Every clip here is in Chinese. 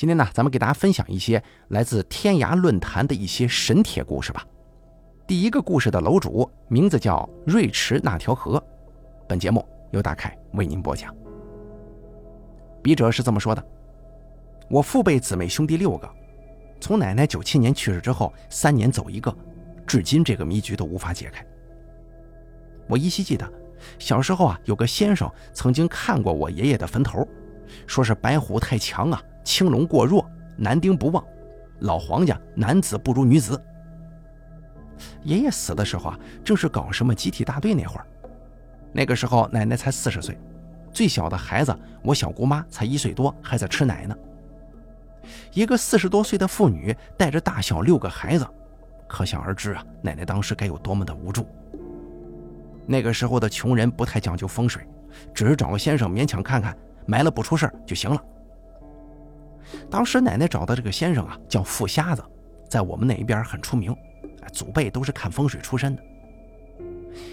今天呢，咱们给大家分享一些来自天涯论坛的一些神帖故事吧。第一个故事的楼主名字叫瑞驰那条河，本节目由大凯为您播讲。笔者是这么说的：我父辈姊妹兄弟六个，从奶奶九七年去世之后，三年走一个，至今这个谜局都无法解开。我依稀记得，小时候啊，有个先生曾经看过我爷爷的坟头，说是白虎太强啊。青龙过弱，男丁不旺，老黄家男子不如女子。爷爷死的时候啊，正是搞什么集体大队那会儿，那个时候奶奶才四十岁，最小的孩子我小姑妈才一岁多，还在吃奶呢。一个四十多岁的妇女带着大小六个孩子，可想而知啊，奶奶当时该有多么的无助。那个时候的穷人不太讲究风水，只是找个先生勉强看看，埋了不出事就行了。当时奶奶找的这个先生啊，叫傅瞎子，在我们那一边很出名，祖辈都是看风水出身的。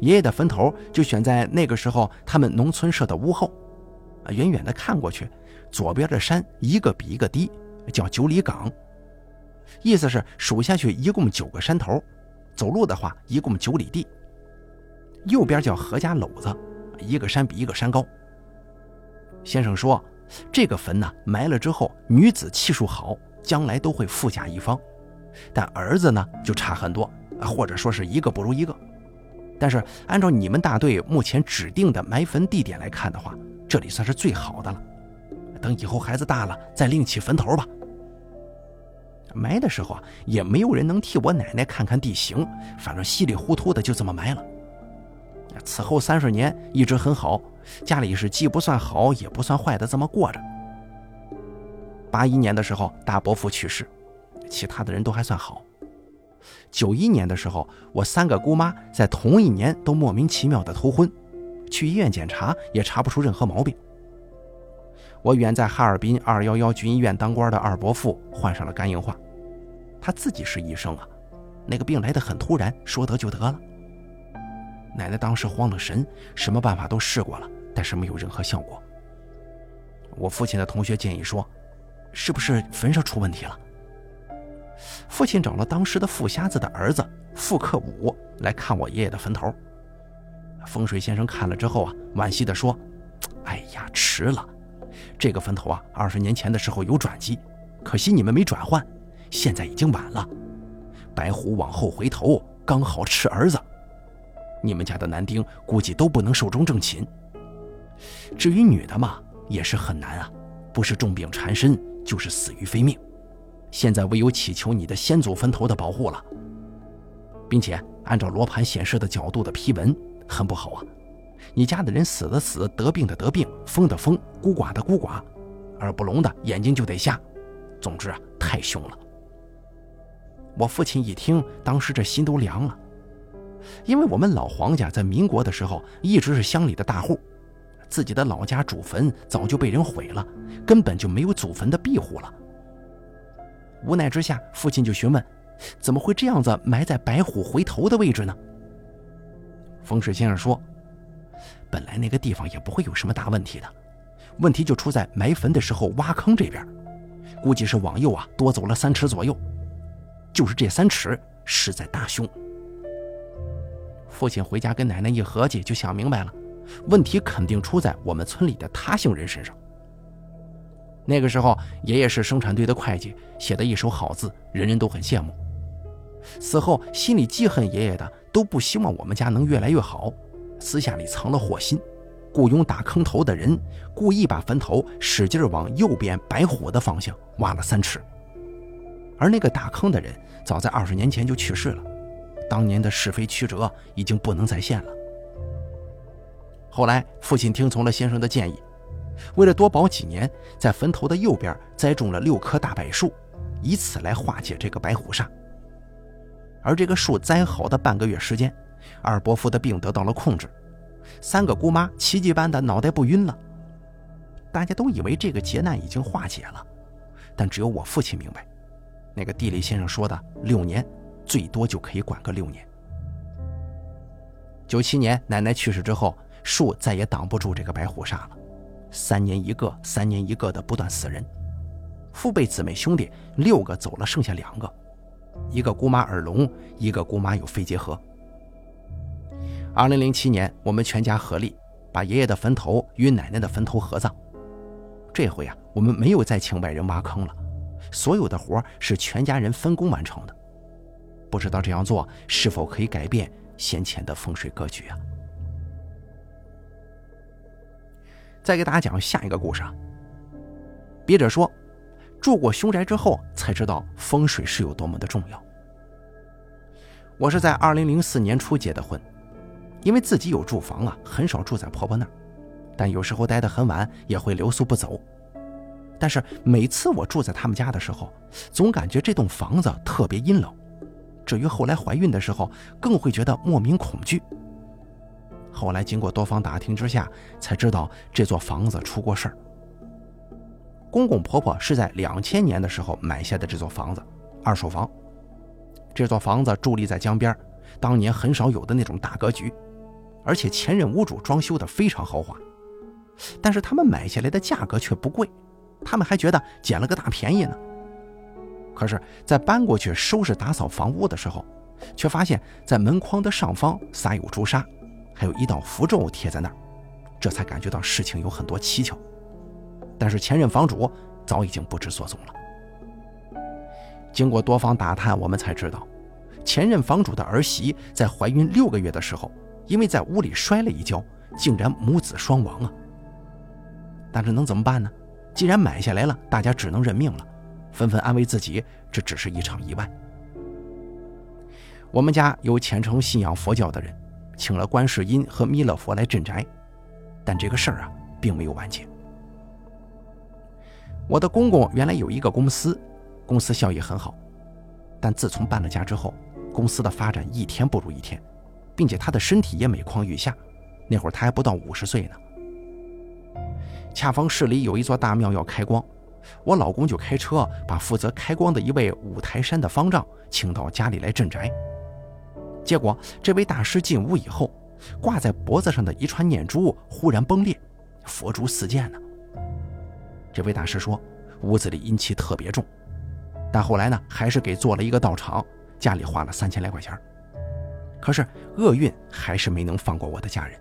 爷爷的坟头就选在那个时候他们农村设的屋后，远远的看过去，左边的山一个比一个低，叫九里岗，意思是数下去一共九个山头，走路的话一共九里地。右边叫何家篓子，一个山比一个山高。先生说。这个坟呢，埋了之后，女子气数好，将来都会富甲一方，但儿子呢就差很多，或者说是一个不如一个。但是按照你们大队目前指定的埋坟地点来看的话，这里算是最好的了。等以后孩子大了，再另起坟头吧。埋的时候啊，也没有人能替我奶奶看看地形，反正稀里糊涂的就这么埋了。此后三十年一直很好，家里是既不算好也不算坏的这么过着。八一年的时候，大伯父去世，其他的人都还算好。九一年的时候，我三个姑妈在同一年都莫名其妙的头昏，去医院检查也查不出任何毛病。我远在哈尔滨二幺幺军医院当官的二伯父患上了肝硬化，他自己是医生啊，那个病来得很突然，说得就得了。奶奶当时慌了神，什么办法都试过了，但是没有任何效果。我父亲的同学建议说：“是不是坟上出问题了？”父亲找了当时的富瞎子的儿子富克武来看我爷爷的坟头。风水先生看了之后啊，惋惜地说：“哎呀，迟了！这个坟头啊，二十年前的时候有转机，可惜你们没转换，现在已经晚了。白虎往后回头，刚好吃儿子。”你们家的男丁估计都不能寿终正寝。至于女的嘛，也是很难啊，不是重病缠身，就是死于非命。现在唯有祈求你的先祖坟头的保护了，并且按照罗盘显示的角度的批文，很不好啊。你家的人死的死，得病的得病，疯的疯，孤寡的孤寡，耳不聋的眼睛就得瞎。总之啊，太凶了。我父亲一听，当时这心都凉了。因为我们老黄家在民国的时候一直是乡里的大户，自己的老家祖坟早就被人毁了，根本就没有祖坟的庇护了。无奈之下，父亲就询问：怎么会这样子埋在白虎回头的位置呢？风水先生说：本来那个地方也不会有什么大问题的，问题就出在埋坟的时候挖坑这边，估计是往右啊多走了三尺左右，就是这三尺实在大凶。父亲回家跟奶奶一合计，就想明白了，问题肯定出在我们村里的他姓人身上。那个时候，爷爷是生产队的会计，写的一手好字，人人都很羡慕。死后，心里记恨爷爷的都不希望我们家能越来越好，私下里藏了祸心，雇佣打坑头的人，故意把坟头使劲往右边白虎的方向挖了三尺。而那个打坑的人，早在二十年前就去世了。当年的是非曲折已经不能再现了。后来，父亲听从了先生的建议，为了多保几年，在坟头的右边栽种了六棵大柏树，以此来化解这个白虎煞。而这个树栽好的半个月时间，二伯父的病得到了控制，三个姑妈奇迹般的脑袋不晕了。大家都以为这个劫难已经化解了，但只有我父亲明白，那个地理先生说的六年。最多就可以管个六年。九七年奶奶去世之后，树再也挡不住这个白虎煞了，三年一个，三年一个的不断死人。父辈姊妹兄弟六个走了，剩下两个，一个姑妈耳聋，一个姑妈有肺结核。二零零七年，我们全家合力把爷爷的坟头与奶奶的坟头合葬。这回啊，我们没有再请外人挖坑了，所有的活是全家人分工完成的。不知道这样做是否可以改变先前的风水格局啊？再给大家讲下一个故事啊。笔者说，住过凶宅之后才知道风水是有多么的重要。我是在二零零四年初结的婚，因为自己有住房啊，很少住在婆婆那儿，但有时候待得很晚也会留宿不走。但是每次我住在他们家的时候，总感觉这栋房子特别阴冷。至于后来怀孕的时候，更会觉得莫名恐惧。后来经过多方打听之下，才知道这座房子出过事儿。公公婆婆是在两千年的时候买下的这座房子，二手房。这座房子伫立在江边，当年很少有的那种大格局，而且前任屋主装修的非常豪华。但是他们买下来的价格却不贵，他们还觉得捡了个大便宜呢。可是，在搬过去收拾打扫房屋的时候，却发现，在门框的上方撒有朱砂，还有一道符咒贴在那儿，这才感觉到事情有很多蹊跷。但是前任房主早已经不知所踪了。经过多方打探，我们才知道，前任房主的儿媳在怀孕六个月的时候，因为在屋里摔了一跤，竟然母子双亡啊！但是能怎么办呢？既然买下来了，大家只能认命了。纷纷安慰自己，这只是一场意外。我们家有虔诚信仰佛教的人，请了观世音和弥勒佛来镇宅，但这个事儿啊，并没有完结。我的公公原来有一个公司，公司效益很好，但自从搬了家之后，公司的发展一天不如一天，并且他的身体也每况愈下。那会儿他还不到五十岁呢。恰逢市里有一座大庙要开光。我老公就开车把负责开光的一位五台山的方丈请到家里来镇宅。结果这位大师进屋以后，挂在脖子上的一串念珠忽然崩裂，佛珠四溅呢。这位大师说，屋子里阴气特别重，但后来呢，还是给做了一个道场，家里花了三千来块钱。可是厄运还是没能放过我的家人。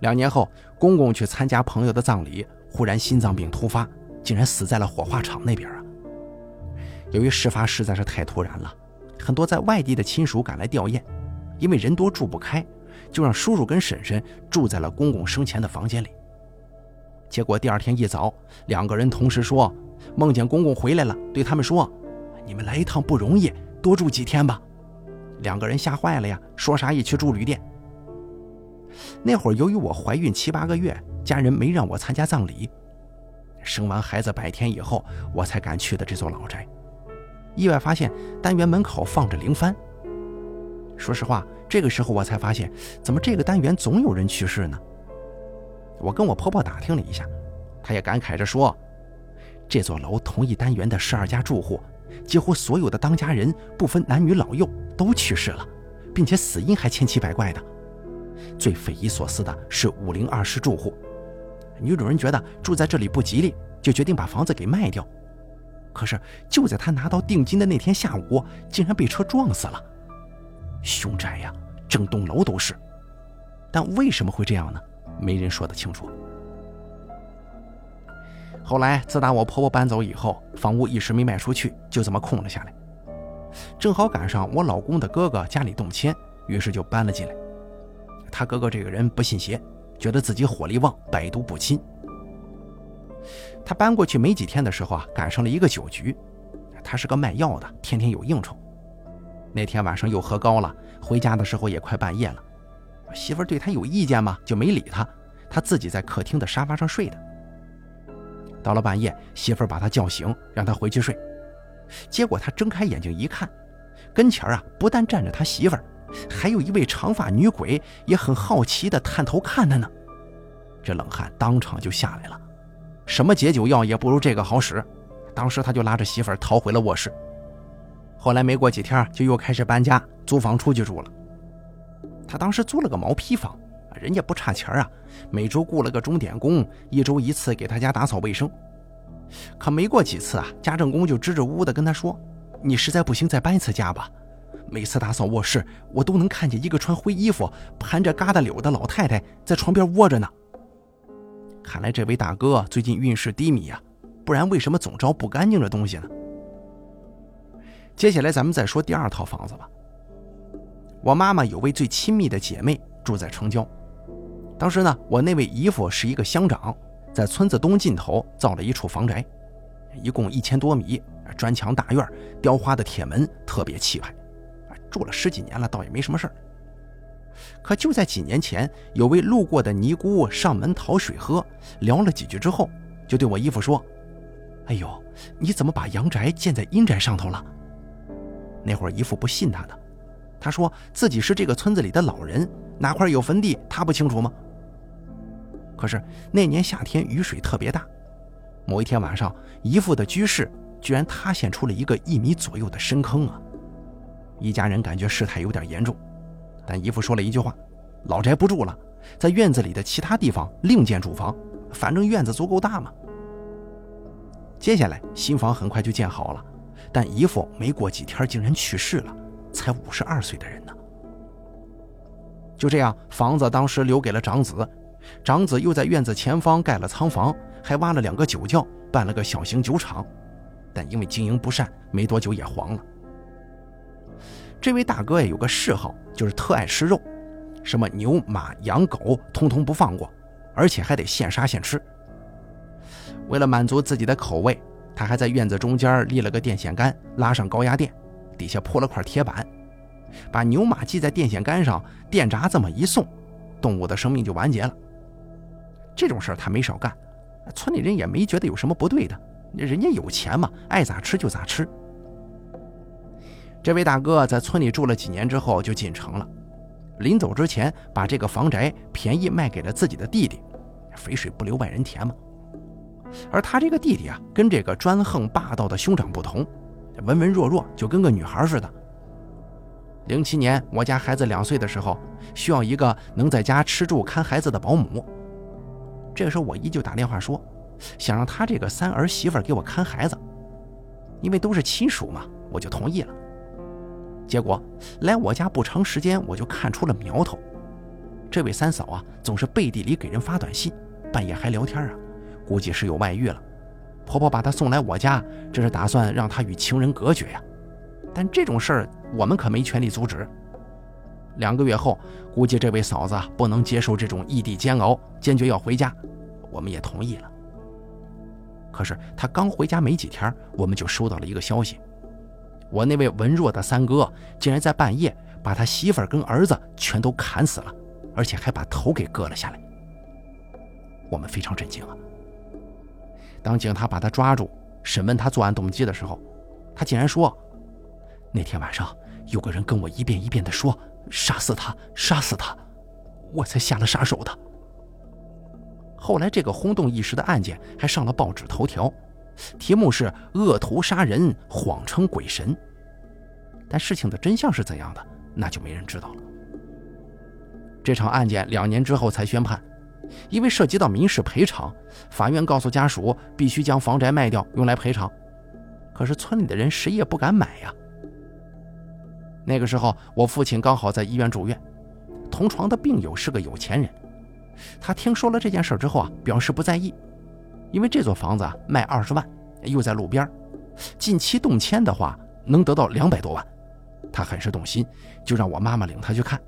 两年后，公公去参加朋友的葬礼。忽然心脏病突发，竟然死在了火化场那边啊！由于事发实在是太突然了，很多在外地的亲属赶来吊唁，因为人多住不开，就让叔叔跟婶婶住在了公公生前的房间里。结果第二天一早，两个人同时说梦见公公回来了，对他们说：“你们来一趟不容易，多住几天吧。”两个人吓坏了呀，说啥也去住旅店。那会儿由于我怀孕七八个月。家人没让我参加葬礼，生完孩子百天以后，我才敢去的这座老宅。意外发现单元门口放着灵幡。说实话，这个时候我才发现，怎么这个单元总有人去世呢？我跟我婆婆打听了一下，她也感慨着说，这座楼同一单元的十二家住户，几乎所有的当家人，不分男女老幼，都去世了，并且死因还千奇百怪的。最匪夷所思的是五零二室住户。女主人觉得住在这里不吉利，就决定把房子给卖掉。可是就在他拿到定金的那天下午，竟然被车撞死了。凶宅呀，整栋楼都是。但为什么会这样呢？没人说得清楚。后来，自打我婆婆搬走以后，房屋一时没卖出去，就这么空了下来。正好赶上我老公的哥哥家里动迁，于是就搬了进来。他哥哥这个人不信邪。觉得自己火力旺，百毒不侵。他搬过去没几天的时候啊，赶上了一个酒局。他是个卖药的，天天有应酬。那天晚上又喝高了，回家的时候也快半夜了。媳妇儿对他有意见嘛，就没理他。他自己在客厅的沙发上睡的。到了半夜，媳妇儿把他叫醒，让他回去睡。结果他睁开眼睛一看，跟前啊不但站着他媳妇儿。还有一位长发女鬼也很好奇地探头看他呢，这冷汗当场就下来了。什么解酒药也不如这个好使，当时他就拉着媳妇儿逃回了卧室。后来没过几天，就又开始搬家租房出去住了。他当时租了个毛坯房，人家不差钱啊，每周雇了个钟点工，一周一次给他家打扫卫生。可没过几次啊，家政工就支支吾吾地跟他说：“你实在不行，再搬一次家吧。每次打扫卧室，我都能看见一个穿灰衣服、盘着疙瘩柳的老太太在床边窝着呢。看来这位大哥最近运势低迷呀，不然为什么总招不干净的东西呢？”接下来咱们再说第二套房子吧。我妈妈有位最亲密的姐妹住在城郊，当时呢，我那位姨父是一个乡长。在村子东尽头造了一处房宅，一共一千多米，砖墙大院，雕花的铁门，特别气派。住了十几年了，倒也没什么事儿。可就在几年前，有位路过的尼姑上门讨水喝，聊了几句之后，就对我姨父说：“哎呦，你怎么把阳宅建在阴宅上头了？”那会儿姨父不信他的，他说自己是这个村子里的老人，哪块有坟地他不清楚吗？可是那年夏天雨水特别大，某一天晚上，姨父的居室居然塌陷出了一个一米左右的深坑啊！一家人感觉事态有点严重，但姨父说了一句话：“老宅不住了，在院子里的其他地方另建住房，反正院子足够大嘛。”接下来新房很快就建好了，但姨父没过几天竟然去世了，才五十二岁的人呢。就这样，房子当时留给了长子。长子又在院子前方盖了仓房，还挖了两个酒窖，办了个小型酒厂，但因为经营不善，没多久也黄了。这位大哥呀有个嗜好，就是特爱吃肉，什么牛、马、羊、狗，通通不放过，而且还得现杀现吃。为了满足自己的口味，他还在院子中间立了个电线杆，拉上高压电，底下铺了块铁板，把牛马系在电线杆上，电闸这么一送，动物的生命就完结了。这种事儿他没少干，村里人也没觉得有什么不对的，人家有钱嘛，爱咋吃就咋吃。这位大哥在村里住了几年之后就进城了，临走之前把这个房宅便宜卖给了自己的弟弟，肥水不流外人田嘛。而他这个弟弟啊，跟这个专横霸道的兄长不同，文文弱弱，就跟个女孩似的。零七年我家孩子两岁的时候，需要一个能在家吃住看孩子的保姆。这个时候，我姨就打电话说，想让他这个三儿媳妇给我看孩子，因为都是亲属嘛，我就同意了。结果来我家不长时间，我就看出了苗头。这位三嫂啊，总是背地里给人发短信，半夜还聊天啊，估计是有外遇了。婆婆把她送来我家，这是打算让她与情人隔绝呀。但这种事儿，我们可没权利阻止。两个月后，估计这位嫂子不能接受这种异地煎熬，坚决要回家，我们也同意了。可是他刚回家没几天，我们就收到了一个消息：我那位文弱的三哥竟然在半夜把他媳妇儿跟儿子全都砍死了，而且还把头给割了下来。我们非常震惊啊！当警察把他抓住，审问他作案动机的时候，他竟然说：“那天晚上有个人跟我一遍一遍地说。”杀死他，杀死他，我才下了杀手的。后来这个轰动一时的案件还上了报纸头条，题目是“恶徒杀人，谎称鬼神”。但事情的真相是怎样的，那就没人知道了。这场案件两年之后才宣判，因为涉及到民事赔偿，法院告诉家属必须将房宅卖掉用来赔偿。可是村里的人谁也不敢买呀。那个时候，我父亲刚好在医院住院，同床的病友是个有钱人。他听说了这件事之后啊，表示不在意，因为这座房子啊卖二十万，又在路边，近期动迁的话能得到两百多万，他很是动心，就让我妈妈领他去看。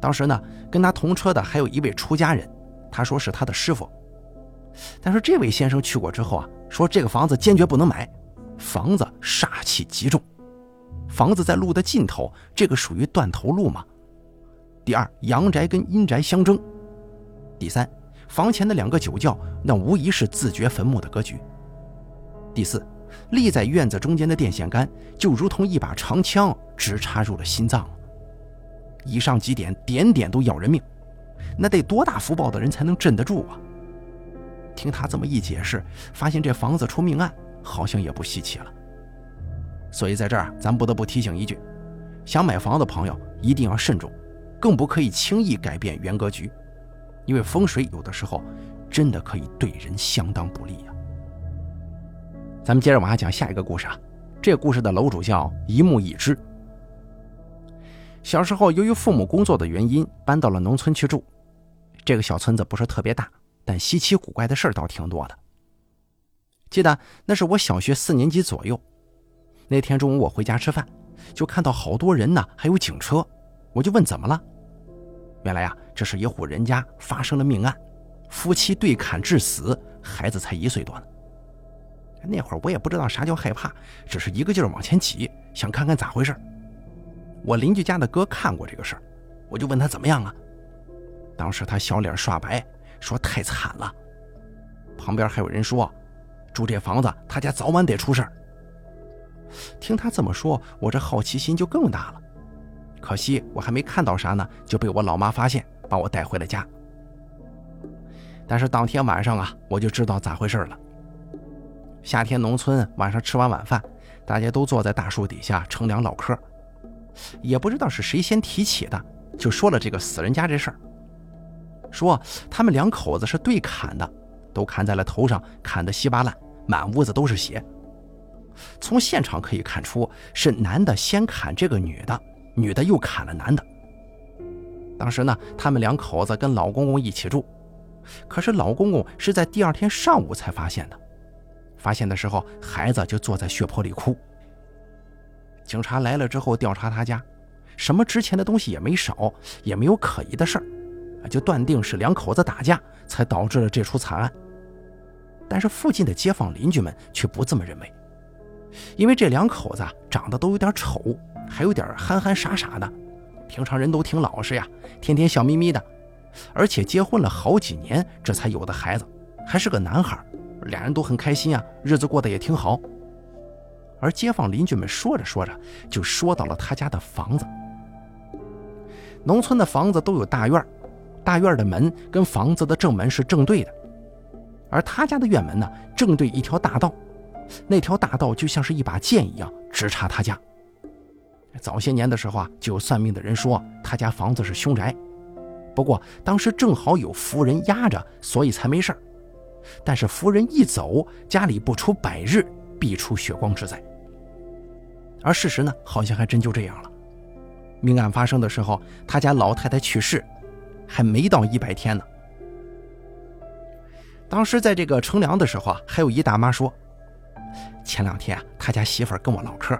当时呢，跟他同车的还有一位出家人，他说是他的师傅。但是这位先生去过之后啊，说这个房子坚决不能买，房子煞气极重。房子在路的尽头，这个属于断头路嘛？第二，阳宅跟阴宅相争。第三，房前的两个酒窖，那无疑是自掘坟墓的格局。第四，立在院子中间的电线杆，就如同一把长枪，直插入了心脏。以上几点，点点都要人命，那得多大福报的人才能镇得住啊？听他这么一解释，发现这房子出命案，好像也不稀奇了。所以在这儿，咱不得不提醒一句：想买房的朋友一定要慎重，更不可以轻易改变原格局，因为风水有的时候真的可以对人相当不利呀。咱们接着往下讲下一个故事啊。这个故事的楼主叫一木已知。小时候由于父母工作的原因，搬到了农村去住。这个小村子不是特别大，但稀奇古怪的事儿倒挺多的。记得那是我小学四年级左右，那天中午我回家吃饭，就看到好多人呢，还有警车，我就问怎么了。原来呀，这是一户人家发生了命案，夫妻对砍致死，孩子才一岁多呢。那会儿我也不知道啥叫害怕，只是一个劲儿往前挤，想看看咋回事。我邻居家的哥看过这个事儿，我就问他怎么样啊？当时他小脸刷白，说太惨了。旁边还有人说，住这房子他家早晚得出事儿。听他这么说，我这好奇心就更大了。可惜我还没看到啥呢，就被我老妈发现，把我带回了家。但是当天晚上啊，我就知道咋回事了。夏天农村晚上吃完晚饭，大家都坐在大树底下乘凉唠嗑。也不知道是谁先提起的，就说了这个死人家这事儿。说他们两口子是对砍的，都砍在了头上，砍得稀巴烂，满屋子都是血。从现场可以看出，是男的先砍这个女的，女的又砍了男的。当时呢，他们两口子跟老公公一起住，可是老公公是在第二天上午才发现的。发现的时候，孩子就坐在血泊里哭。警察来了之后调查他家，什么值钱的东西也没少，也没有可疑的事儿，就断定是两口子打架才导致了这出惨案。但是附近的街坊邻居们却不这么认为，因为这两口子长得都有点丑，还有点憨憨傻傻的，平常人都挺老实呀，天天笑眯眯的，而且结婚了好几年，这才有的孩子，还是个男孩。俩人都很开心啊，日子过得也挺好。而街坊邻居们说着说着，就说到了他家的房子。农村的房子都有大院，大院的门跟房子的正门是正对的，而他家的院门呢，正对一条大道，那条大道就像是一把剑一样直插他家。早些年的时候啊，就有算命的人说他家房子是凶宅，不过当时正好有福人压着，所以才没事儿。但是夫人一走，家里不出百日必出血光之灾。而事实呢，好像还真就这样了。命案发生的时候，他家老太太去世，还没到一百天呢。当时在这个乘凉的时候啊，还有一大妈说，前两天啊，他家媳妇跟我唠嗑，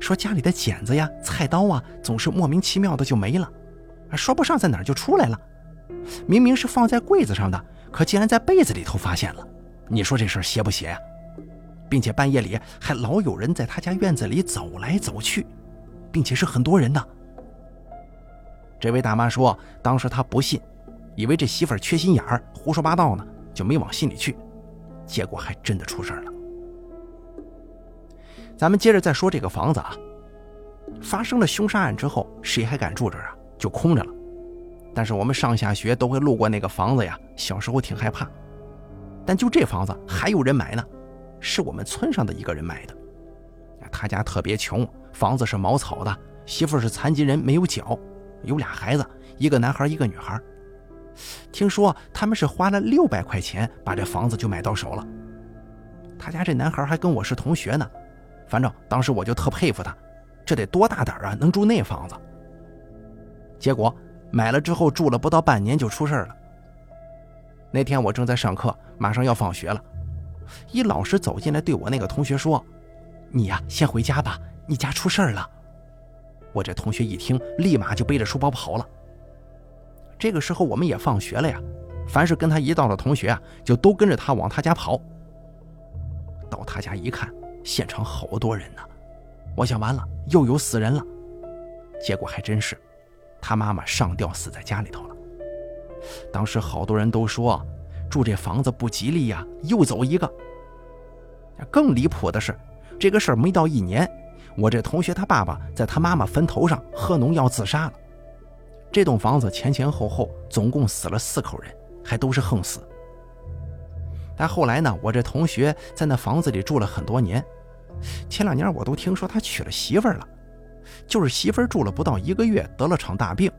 说家里的剪子呀、菜刀啊，总是莫名其妙的就没了，说不上在哪儿就出来了，明明是放在柜子上的。可竟然在被子里头发现了，你说这事儿邪不邪呀？并且半夜里还老有人在他家院子里走来走去，并且是很多人呢。这位大妈说，当时她不信，以为这媳妇儿缺心眼儿，胡说八道呢，就没往心里去。结果还真的出事了。咱们接着再说这个房子啊，发生了凶杀案之后，谁还敢住这儿啊？就空着了。但是我们上下学都会路过那个房子呀，小时候挺害怕。但就这房子还有人买呢，是我们村上的一个人买的。他家特别穷，房子是茅草的，媳妇是残疾人，没有脚，有俩孩子，一个男孩一个女孩。听说他们是花了六百块钱把这房子就买到手了。他家这男孩还跟我是同学呢，反正当时我就特佩服他，这得多大胆啊，能住那房子。结果。买了之后住了不到半年就出事了。那天我正在上课，马上要放学了，一老师走进来对我那个同学说：“你呀，先回家吧，你家出事了。”我这同学一听，立马就背着书包跑了。这个时候我们也放学了呀，凡是跟他一道的同学啊，就都跟着他往他家跑。到他家一看，现场好多人呢，我想完了，又有死人了。结果还真是。他妈妈上吊死在家里头了。当时好多人都说，住这房子不吉利呀，又走一个。更离谱的是，这个事儿没到一年，我这同学他爸爸在他妈妈坟头上喝农药自杀了。这栋房子前前后后总共死了四口人，还都是横死。但后来呢，我这同学在那房子里住了很多年，前两年我都听说他娶了媳妇了。就是媳妇儿住了不到一个月，得了场大病，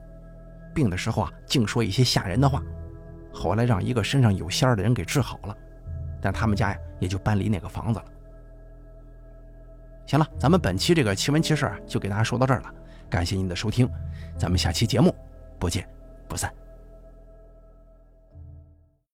病的时候啊，净说一些吓人的话。后来让一个身上有仙儿的人给治好了，但他们家呀也就搬离那个房子了。行了，咱们本期这个奇闻奇事啊就给大家说到这儿了，感谢您的收听，咱们下期节目不见不散。